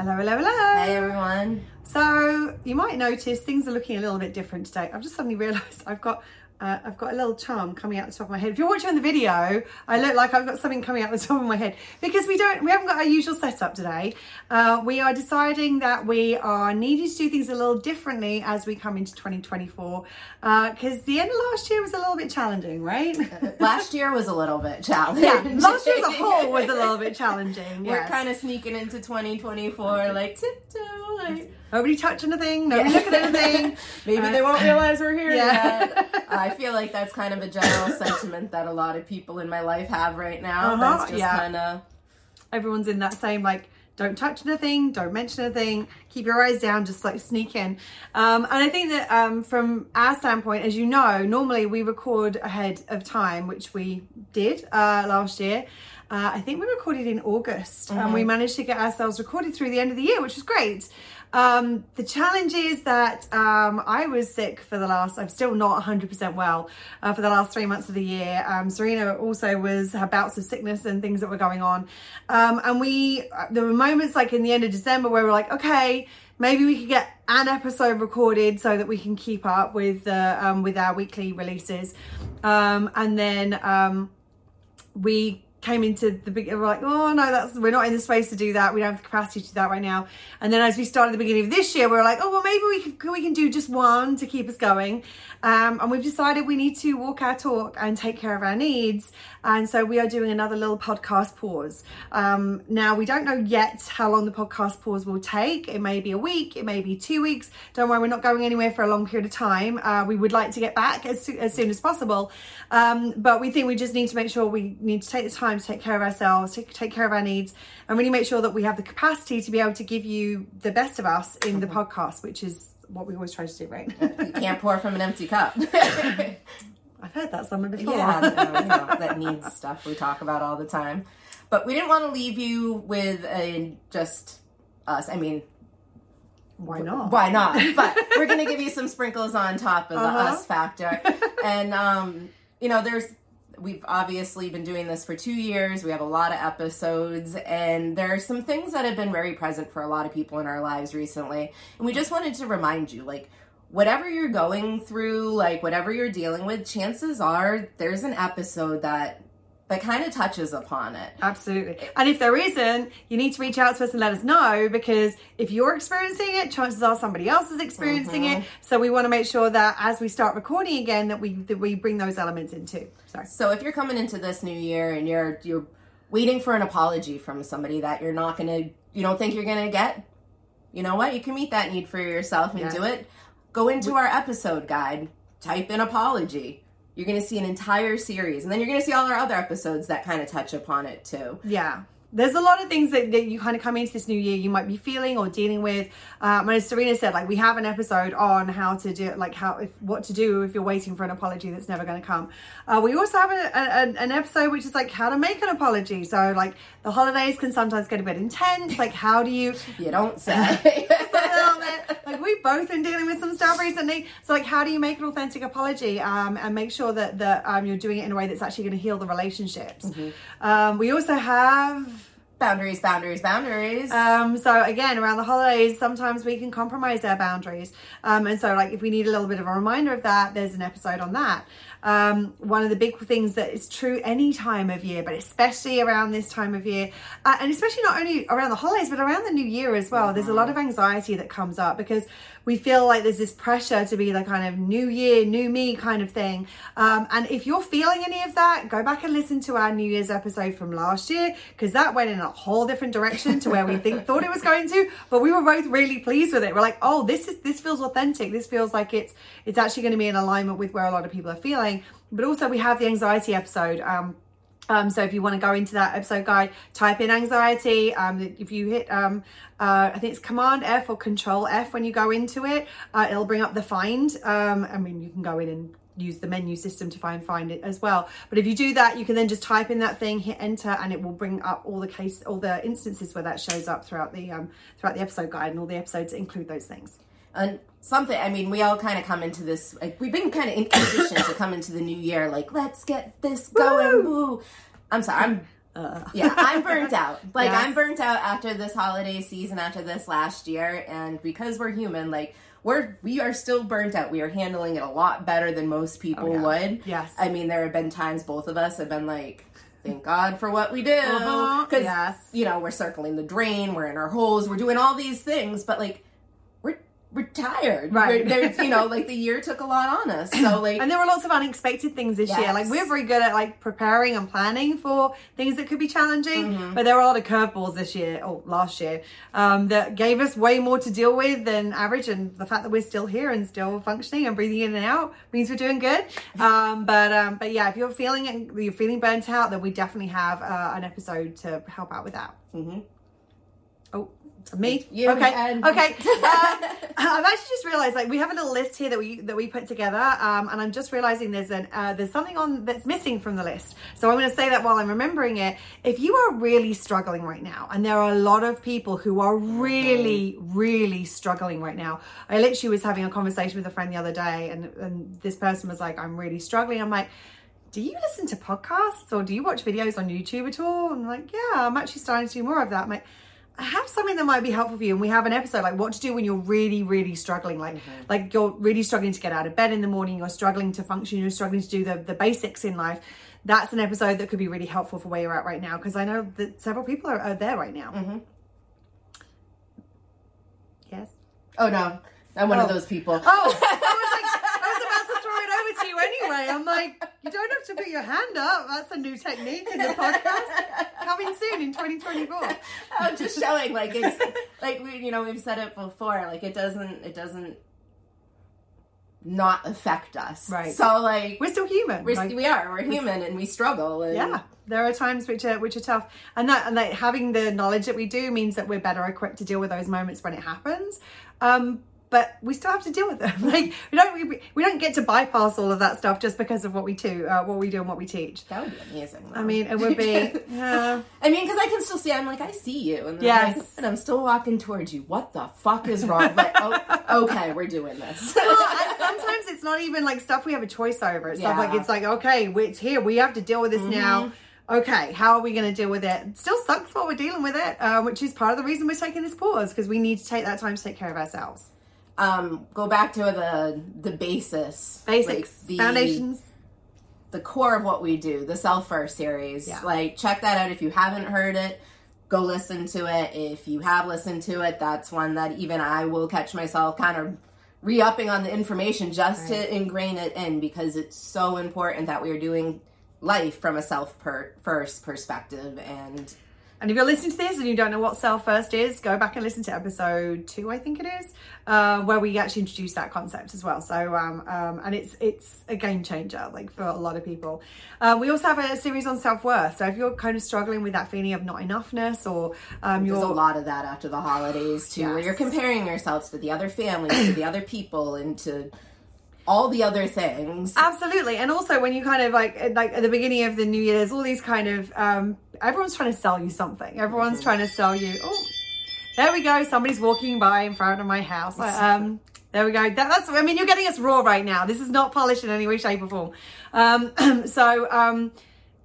Hello, hello, hello. Hey everyone. So you might notice things are looking a little bit different today. I've just suddenly realised I've got uh, I've got a little charm coming out the top of my head. If you're watching the video, I look like I've got something coming out the top of my head because we don't, we haven't got our usual setup today. Uh, we are deciding that we are needing to do things a little differently as we come into 2024 because uh, the end of last year was a little bit challenging, right? last year was a little bit challenging. Yeah, last year as a whole was a little bit challenging. We're kind of sneaking into 2024 like tiptoe, like Nobody touching anything, nobody looking at anything. Maybe uh, they won't realize we're here yeah. yet. I feel like that's kind of a general sentiment that a lot of people in my life have right now. Uh-huh, that's just yeah. kind of. Everyone's in that same, like, don't touch anything, don't mention anything, keep your eyes down, just like sneak in. Um, and I think that um, from our standpoint, as you know, normally we record ahead of time, which we did uh, last year. Uh, I think we recorded in August mm-hmm. and we managed to get ourselves recorded through the end of the year, which was great. Um, the challenge is that um, I was sick for the last, I'm still not 100% well uh, for the last three months of the year. Um, Serena also was, her bouts of sickness and things that were going on. Um, and we, uh, there were moments like in the end of December where we're like, okay, maybe we could get an episode recorded so that we can keep up with, uh, um, with our weekly releases. Um, and then we came into the we're like, oh no, that's we're not in the space to do that. We don't have the capacity to do that right now. And then as we started the beginning of this year, we are like, oh well, maybe we can we can do just one to keep us going. Um, and we've decided we need to walk our talk and take care of our needs. And so we are doing another little podcast pause. Um, now we don't know yet how long the podcast pause will take. It may be a week, it may be two weeks. Don't worry, we're not going anywhere for a long period of time. Uh, we would like to get back as, as soon as possible. Um, but we think we just need to make sure we need to take the time to take care of ourselves, take, take care of our needs, and really make sure that we have the capacity to be able to give you the best of us in the mm-hmm. podcast, which is what we always try to do, right? you can't pour from an empty cup. I've heard that somewhere before. Yeah, no, that needs stuff we talk about all the time. But we didn't want to leave you with a just us. I mean, why not? Why not? But we're going to give you some sprinkles on top of the uh-huh. us factor. And, um, you know, there's, we've obviously been doing this for two years. We have a lot of episodes, and there are some things that have been very present for a lot of people in our lives recently. And we just wanted to remind you like, whatever you're going through, like, whatever you're dealing with, chances are there's an episode that that kind of touches upon it. Absolutely. And if there isn't, you need to reach out to us and let us know because if you're experiencing it, chances are somebody else is experiencing mm-hmm. it. So we want to make sure that as we start recording again that we that we bring those elements into. Sorry. So if you're coming into this new year and you're you're waiting for an apology from somebody that you're not going to you don't think you're going to get, you know what? You can meet that need for yourself and yes. do it. Go into we- our episode guide, type in apology you're going to see an entire series and then you're going to see all our other episodes that kind of touch upon it too. Yeah. There's a lot of things that, that you kind of come into this new year you might be feeling or dealing with. Um, and as serena said like we have an episode on how to do like how if what to do if you're waiting for an apology that's never going to come. Uh, we also have a, a, an episode which is like how to make an apology. So like the holidays can sometimes get a bit intense. Like how do you you don't say we've both been dealing with some stuff recently so like how do you make an authentic apology um, and make sure that that um, you're doing it in a way that's actually going to heal the relationships mm-hmm. Um, we also have boundaries, boundaries, boundaries. Um, so again, around the holidays, sometimes we can compromise our boundaries. Um, and so like if we need a little bit of a reminder of that, there's an episode on that. Um, one of the big things that is true any time of year, but especially around this time of year, uh, and especially not only around the holidays, but around the new year as well. There's a lot of anxiety that comes up because we feel like there's this pressure to be the kind of new year, new me kind of thing. Um, and if you're feeling any of that, go back and listen to our New Year's episode from last year because that went in a whole different direction to where we think thought it was going to. But we were both really pleased with it. We're like, oh, this is this feels authentic. This feels like it's it's actually going to be in alignment with where a lot of people are feeling. But also we have the anxiety episode. Um, um, so if you want to go into that episode guide, type in anxiety. Um, if you hit, um, uh, I think it's Command F or Control F when you go into it, uh, it'll bring up the find. Um, I mean, you can go in and use the menu system to find find it as well. But if you do that, you can then just type in that thing, hit enter, and it will bring up all the case, all the instances where that shows up throughout the um, throughout the episode guide, and all the episodes include those things. Something i mean we all kind of come into this like we've been kind of in condition to come into the new year like let's get this going woo i'm sorry i'm yeah, I'm burnt out. Like Yes. I'm burnt out after this holiday season, after this last year, and because we're human, like we're we are still burnt out. We are handling it a lot better than most people Oh, yeah. would. Yes. I mean, there have been times both of us have been like, "Thank God for what we do," Uh-huh. because Yes. you know we're circling the drain, we're in our holes, we're doing all these things, but like we're we're tired. Right. There's you know like the year took a lot on us, so like And there were lots of unexpected things this year. Like we're very good at like preparing and planning for things that could be challenging, Mm-hmm. but there were a lot of curveballs this year or last year um, that gave us way more to deal with than average. And the fact that we're still here and still functioning and breathing in and out means we're doing good. Um, but um, but yeah, if you're feeling you're feeling burnt out, then we definitely have uh, an episode to help out with that. Mhm. Me? You okay. and- Okay. Um, I've actually just realised, like, we have a little list here that we that we put together, um, and I'm just realising there's an uh, there's something on that's missing from the list. So I'm going to say that while I'm remembering it. If you are really struggling right now, and there are a lot of people who are really, really struggling right now. I literally was having a conversation with a friend the other day, and and this person was like, "I'm really struggling." I'm like. Do you listen to podcasts or do you watch videos on YouTube at all? I'm like, yeah, I'm actually starting to do more of that. I'm like, have something that might be helpful for you. And we have an episode like what to do when you're really, really struggling. Like, like you're really struggling to get out of bed in the morning. You're struggling to function. You're struggling to do the, the basics in life. That's an episode that could be really helpful for where you're at right now. Because I know that several people are, are there right now. mm-hmm. Yes. oh no, I'm one of Oh. those people. Oh, I was like, I was about to throw it over to you anyway. I'm like, you don't have to put your hand up. That's a new technique in the podcast. Coming soon in 2024. I'm just showing like it's like we you know we've said it before like it doesn't it doesn't not affect us Right. so like We're still human. we're, like- we are we're human and we struggle and yeah there are times which are which are tough and that and like having the knowledge that we do means that we're better equipped to deal with those moments when it happens um but we still have to deal with them like we don't we, we don't get to bypass all of that stuff just because of what we do uh, what we do and what we teach that would be amazing though. i mean it would be yeah I mean, because I can still see. I'm like, I see you, and, Yes. like, and I'm still walking towards you. What the fuck is wrong? Like, oh, okay, we're doing this. well, sometimes it's not even like stuff we have a choice over. It's stuff Yeah. Mm-hmm. like it's like okay, it's here. We have to deal with this now. Okay, how are we going to deal with it? It still sucks while we're dealing with it, uh, which is part of the reason we're taking this pause because we need to take that time to take care of ourselves. Um, go back to the the basis, Basics, like, the, foundations. the core of what we do, the Self First series. Yeah. Like, check that out if you haven't heard it. Go listen to it. If you have listened to it, that's one that even I will catch myself kind of re upping on the information just to ingrain it in because it's so important that we are doing life from a self per- first perspective and And if you're listening to this and you don't know what self first is, go back and listen to episode two, I think it is, uh, where we actually introduce that concept as well. So, um, um, and it's it's a game changer, like for a lot of people. Uh, we also have a series on self worth. So if you're kind of struggling with that feeling of not enoughness, or um, There's you're a lot of that after the holidays too, where you're comparing yourselves to the other families, to the other people, and to all the other things. Absolutely, and also when you kind of like like at the beginning of the new year, there's all these kind of um, everyone's trying to sell you something. Everyone's trying to sell you. Oh, there we go. Somebody's walking by in front of my house. Um, there we go. That, that's. I mean, you're getting us raw right now. This is not polished in any way, shape, or form. Um, so. Um,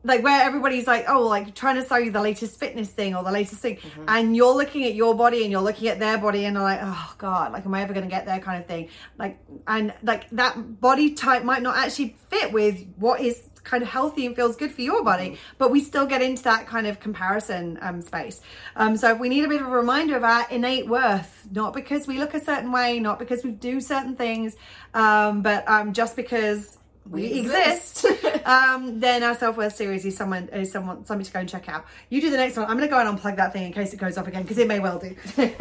like where everybody's like oh like trying to sell you the latest fitness thing or the latest thing. And you're looking at your body and you're looking at their body and you're like oh god like am i ever going to get there kind of thing. Like and like that body type might not actually fit with what is kind of healthy and feels good for your body but we still get into that kind of comparison um, space. Um, so if we need a bit of a reminder of our innate worth not because we look a certain way not because we do certain things um, but um, just because we, We exist, exist. um, then our self worth series is someone is someone something to go and check out. You do the next one. I'm going to go and unplug that thing in case it goes off again because it may well do.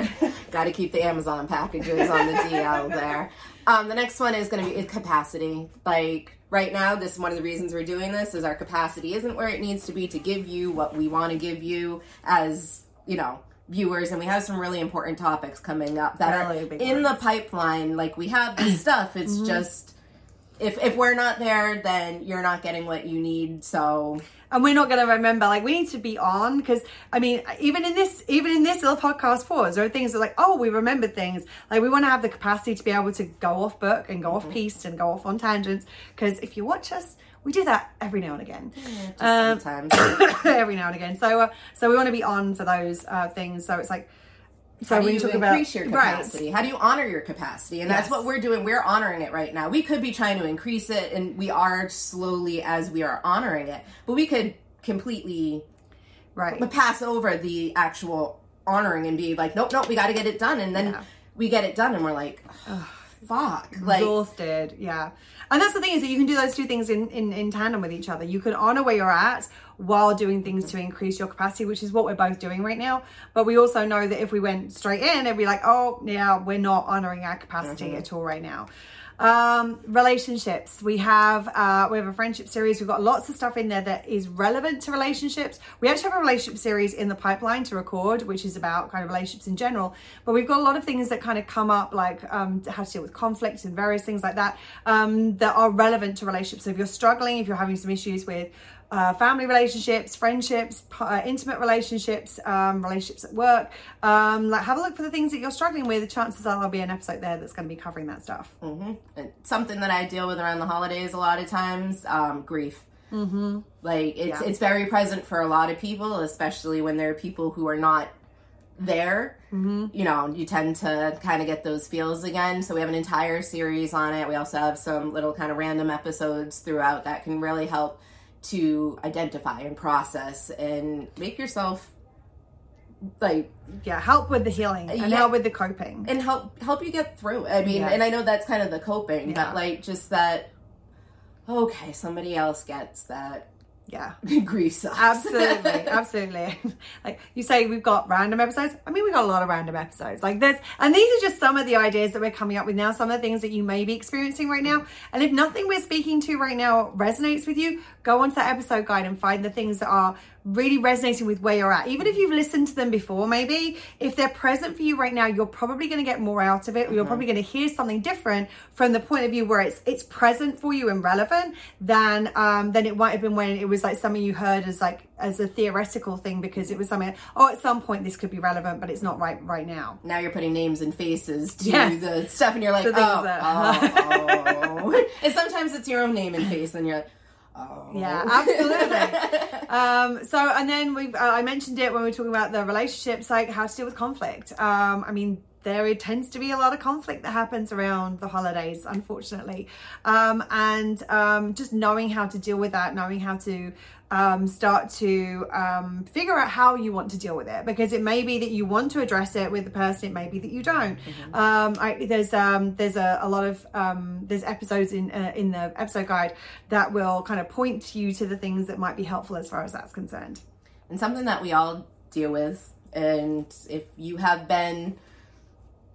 Got to keep the Amazon packages on the DL there. Um, the next one is going to be capacity. Like right now, this is one of the reasons we're doing this is our capacity isn't where it needs to be to give you what we want to give you as you know viewers and we have some really important topics coming up that Really are in ones. the pipeline like we have this stuff it's Mm-hmm. just if if we're not there then you're not getting what you need so and we're not going to remember like we need to be on because i mean even in this even in this little podcast pause there are things that like oh we remembered things like we want to have the capacity to be able to go off book and go off Mm-hmm. piece and go off on tangents because if you watch us we do that every now and again. Just Um, sometimes. every now and again. So, uh, so we want to be on for those uh, things. So it's like, so How do you increase about your capacity? How do you honor your capacity? And that's what we're doing. We're honoring it right now. We could be trying to increase it, and we are slowly as we are honoring it. But we could completely right, right, pass over the actual honoring and be like, nope, nope, we got to get it done. And then Yeah. we get it done, and we're like, fuck, like. exhausted. Yeah, and that's the thing is that you can do those two things in, in in tandem with each other. You can honor where you're at while doing things to increase your capacity, which is what we're both doing right now. But we also know that if we went straight in, it'd be like, oh, yeah, we're not honoring our capacity at all right now. Um, relationships. We have uh, we have a friendship series. We've got lots of stuff in there that is relevant to relationships. We actually have a relationship series in the pipeline to record, which is about kind of relationships in general. But we've got a lot of things that kind of come up, like um, how to deal with conflict and various things like that, um, that are relevant to relationships. So if you're struggling, if you're having some issues with uh, family relationships, friendships, uh, intimate relationships, um, relationships at work. Um, like, have a look for the things that you're struggling with. Chances are there'll be an episode there that's going to be covering that stuff. And something that I deal with around the holidays a lot of times, um, grief. Mm-hmm. Like it's Yeah. it's very present for a lot of people, especially when there are people who are not there. Mm-hmm. You know, you tend to kind of get those feels again. So we have an entire series on it. We also have some little kind of random episodes throughout that can really help to identify and process and make yourself like Yeah, help with the healing and Yeah. help with the coping. and help help you get through. I mean, Yes. and I know that's kind of the coping, Yeah. but like just that. Okay, somebody else gets that. Yeah. Grief sucks. Absolutely, absolutely. like you say, we've got random episodes. I mean, we've got a lot of random episodes. Like this, and these are just some of the ideas that we're coming up with now. Some of the things that you may be experiencing right now. And if nothing we're speaking to right now resonates with you, go onto that episode guide and find the things that are really resonating with where you're at. Even if you've listened to them before, maybe if they're present for you right now, you're probably going to get more out of it. Or you're probably going to hear something different from the point of view where it's it's present for you and relevant than um than it might have been when it was like something you heard as like as a theoretical thing because it was something oh at some point this could be relevant but it's not right right now. now you're putting names and faces to Yes. the stuff, and you're like, things oh, oh. and sometimes it's your own name and face, and you're like, oh, Yeah, absolutely. um, so, and then we've, uh, I mentioned it when we were talking about the relationships, like how to deal with conflict. Um, I mean, there it tends to be a lot of conflict that happens around the holidays, unfortunately. Um, and um, just knowing how to deal with that, knowing how to um, start to um, figure out how you want to deal with it because it may be that you want to address it with the person, it may be that you don't. Um, I, there's um, there's a, a lot of um, there's episodes in uh, in the episode guide that will kind of point you to the things that might be helpful as far as that's concerned. and something that we all deal with. And if you have been,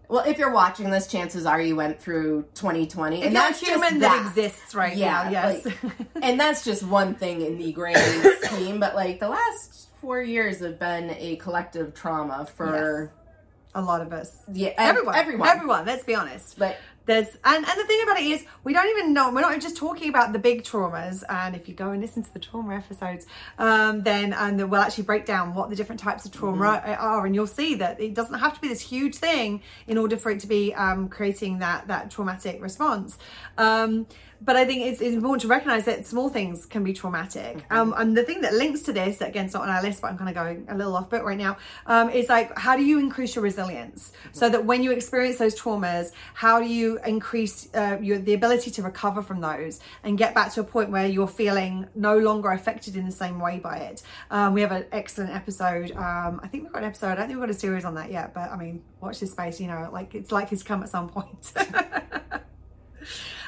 well, if you're watching this, chances are you went through 2020, If and that's human that. that exists right Yeah, now, yes. like- and that's just one thing in the grand scheme. But like the last four years have been a collective trauma for a lot of us. yeah, Everyone, everyone, everyone. Let's be honest. But There's and, and the thing about it is we don't even know we're not just talking about the big traumas and if you go and listen to the trauma episodes um, then and then we'll actually break down what the different types of trauma are and you'll see that it doesn't have to be this huge thing in order for it to be um, creating that that traumatic response. Um, but I think it's, it's important to recognize that small things can be traumatic. Um, and the thing that links to this, that again, it's not on our list, but I'm kind of going a little off bit right now, um, is like, how do you increase your resilience so that when you experience those traumas, how do you increase uh, your the ability to recover from those and get back to a point where you're feeling no longer affected in the same way by it? Um, we have an excellent episode. Um, I think we've got an episode. I don't think we've got a series on that yet, but I mean, watch this space. You know, like it's like it's come at some point.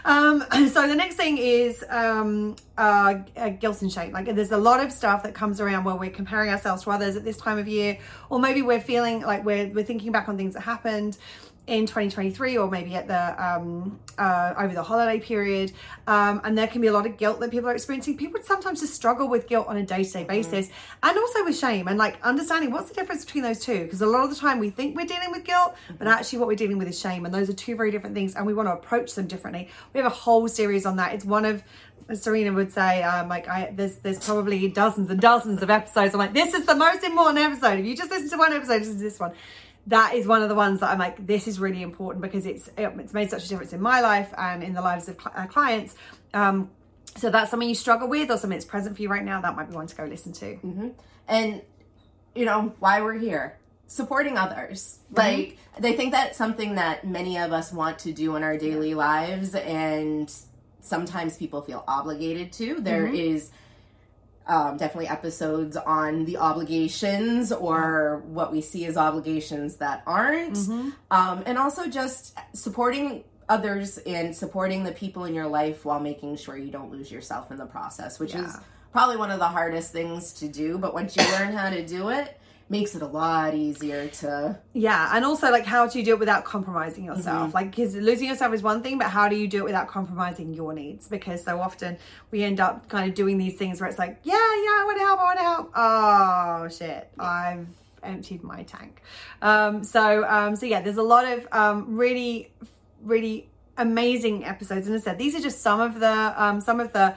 Um, so the next thing is um, uh, guilt and shame. Like there's a lot of stuff that comes around where we're comparing ourselves to others at this time of year, or maybe we're feeling like we're we're thinking back on things that happened in 2023 or maybe at the um, uh, over the holiday period. Um, and there can be a lot of guilt that people are experiencing. People sometimes just struggle with guilt on a day-to-day basis and also with shame and like understanding what's the difference between those two. Because a lot of the time we think we're dealing with guilt but actually what we're dealing with is shame and those are two very different things and we want to approach them differently. We have a whole series on that. It's one of as Serena would say, um, like I there's there's probably dozens and dozens of episodes. I'm like, this is the most important episode. If you just listen to one episode, to this one. That is one of the ones that I'm like, this is really important because it's it's made such a difference in my life and in the lives of cl- our clients. Um, So that's something you struggle with or something that's present for you right now, that might be one to go listen to. Mm-hmm. And you know why we're here supporting others mm-hmm. like they think that's something that many of us want to do in our daily lives and sometimes people feel obligated to There mm-hmm. is um, definitely episodes on the obligations or what we see as obligations that aren't mm-hmm. um, and also just supporting others and supporting the people in your life while making sure you don't lose yourself in the process which yeah. is probably one of the hardest things to do but once you learn how to do it makes it a lot easier to yeah and also like how do you do it without compromising yourself? Mm-hmm. like because losing yourself is one thing but how do you do it without compromising your needs? Because so often we end up kind of doing these things where it's like yeah yeah i want to help i want to help. Oh shit. Yeah. i've emptied my tank. Um so um so yeah there's a lot of um really really amazing episodes. And as i said these are just some of the um some of the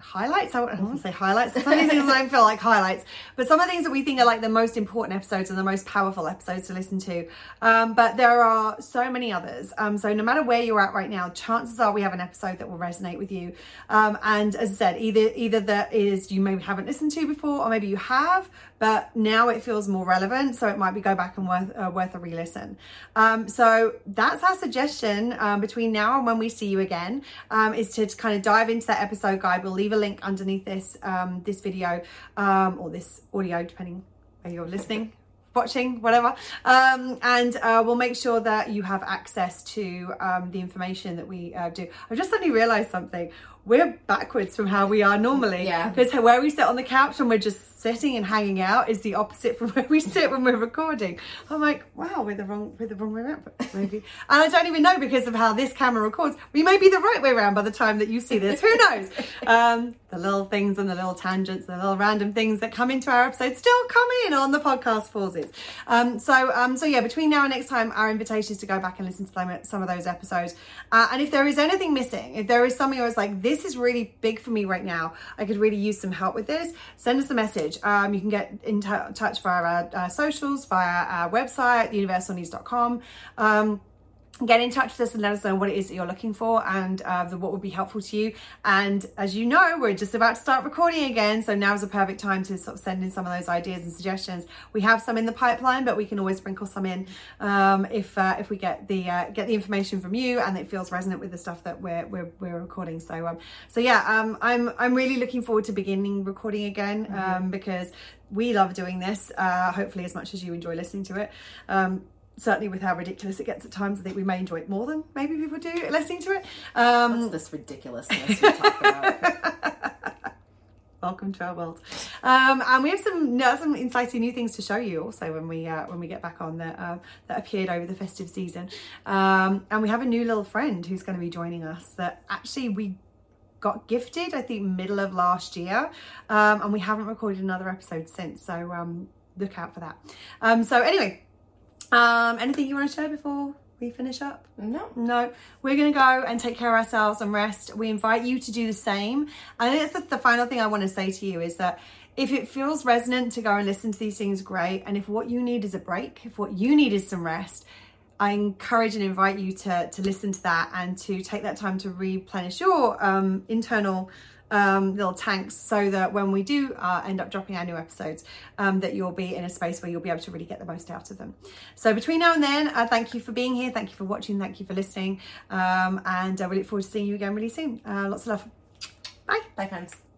highlights. I don't want to say highlights. Some of these things don't feel like highlights, but some of the things that we think are like the most important episodes and the most powerful episodes to listen to. Um, but there are so many others. Um, so no matter where you're at right now, chances are we have an episode that will resonate with you. Um, and as I said, either either that is you maybe haven't listened to before, or maybe you have, but now it feels more relevant. So it might be go back and worth uh, worth a re-listen. Um, so that's our suggestion um, between now and when we see you again um, is to, to kind of dive into that episode guide. We'll leave a link underneath this um, this video um, or this audio, depending where you're listening watching, whatever. Um, and uh, we'll make sure that you have access to um, the information that we uh, do. I've just suddenly realized something. We're backwards from how we are normally. Yeah. Because where we sit on the couch and we're just sitting and hanging out is the opposite from where we sit when we're recording. I'm like, wow, we're the wrong, we're the wrong way around, maybe. and I don't even know because of how this camera records. We may be the right way around by the time that you see this. Who knows? Um, the little things and the little tangents, the little random things that come into our episodes still come in on the podcast pauses. Um, so, um, so yeah, between now and next time, our invitation is to go back and listen to some of those episodes. Uh, and if there is anything missing, if there is something where it's like, this is really big for me right now, I could really use some help with this, send us a message. Um, you can get in t- touch via our, our, socials, via our website, universalneeds.com. Um, get in touch with us and let us know what it is that you're looking for and uh, the, what would be helpful to you. And as you know, we're just about to start recording again, so now is a perfect time to sort of send in some of those ideas and suggestions. We have some in the pipeline, but we can always sprinkle some in um, if uh, if we get the uh, get the information from you and it feels resonant with the stuff that we're we're, we're recording. So um, so yeah, um, I'm I'm really looking forward to beginning recording again mm-hmm. um, because we love doing this. Uh, hopefully, as much as you enjoy listening to it. Certainly with how ridiculous it gets at times, I think we may enjoy it more than maybe people do listening to it. Um, What's this ridiculousness we talk about? Welcome to our world, um, and we have some some exciting new things to show you also when we uh, when we get back on that uh, that appeared over the festive season, um, and we have a new little friend who's going to be joining us that actually we got gifted I think middle of last year, um, and we haven't recorded another episode since, so um, look out for that. Um, so anyway, um, anything you want to share before we finish up? No. No. We're going to go and take care of ourselves and rest. We invite you to do the same. And that's the, the final thing I want to say to you is that if it feels resonant to go and listen to these things, great. And if what you need is a break, if what you need is some rest, I encourage and invite you to, to listen to that and to take that time to replenish your um, internal um, little tanks so that when we do uh, end up dropping our new episodes, um, that you'll be in a space where you'll be able to really get the most out of them. So between now and then, uh, thank you for being here. Thank you for watching. Thank you for listening. Um, and uh, we look forward to seeing you again really soon. Uh, lots of love. Bye. Bye, friends.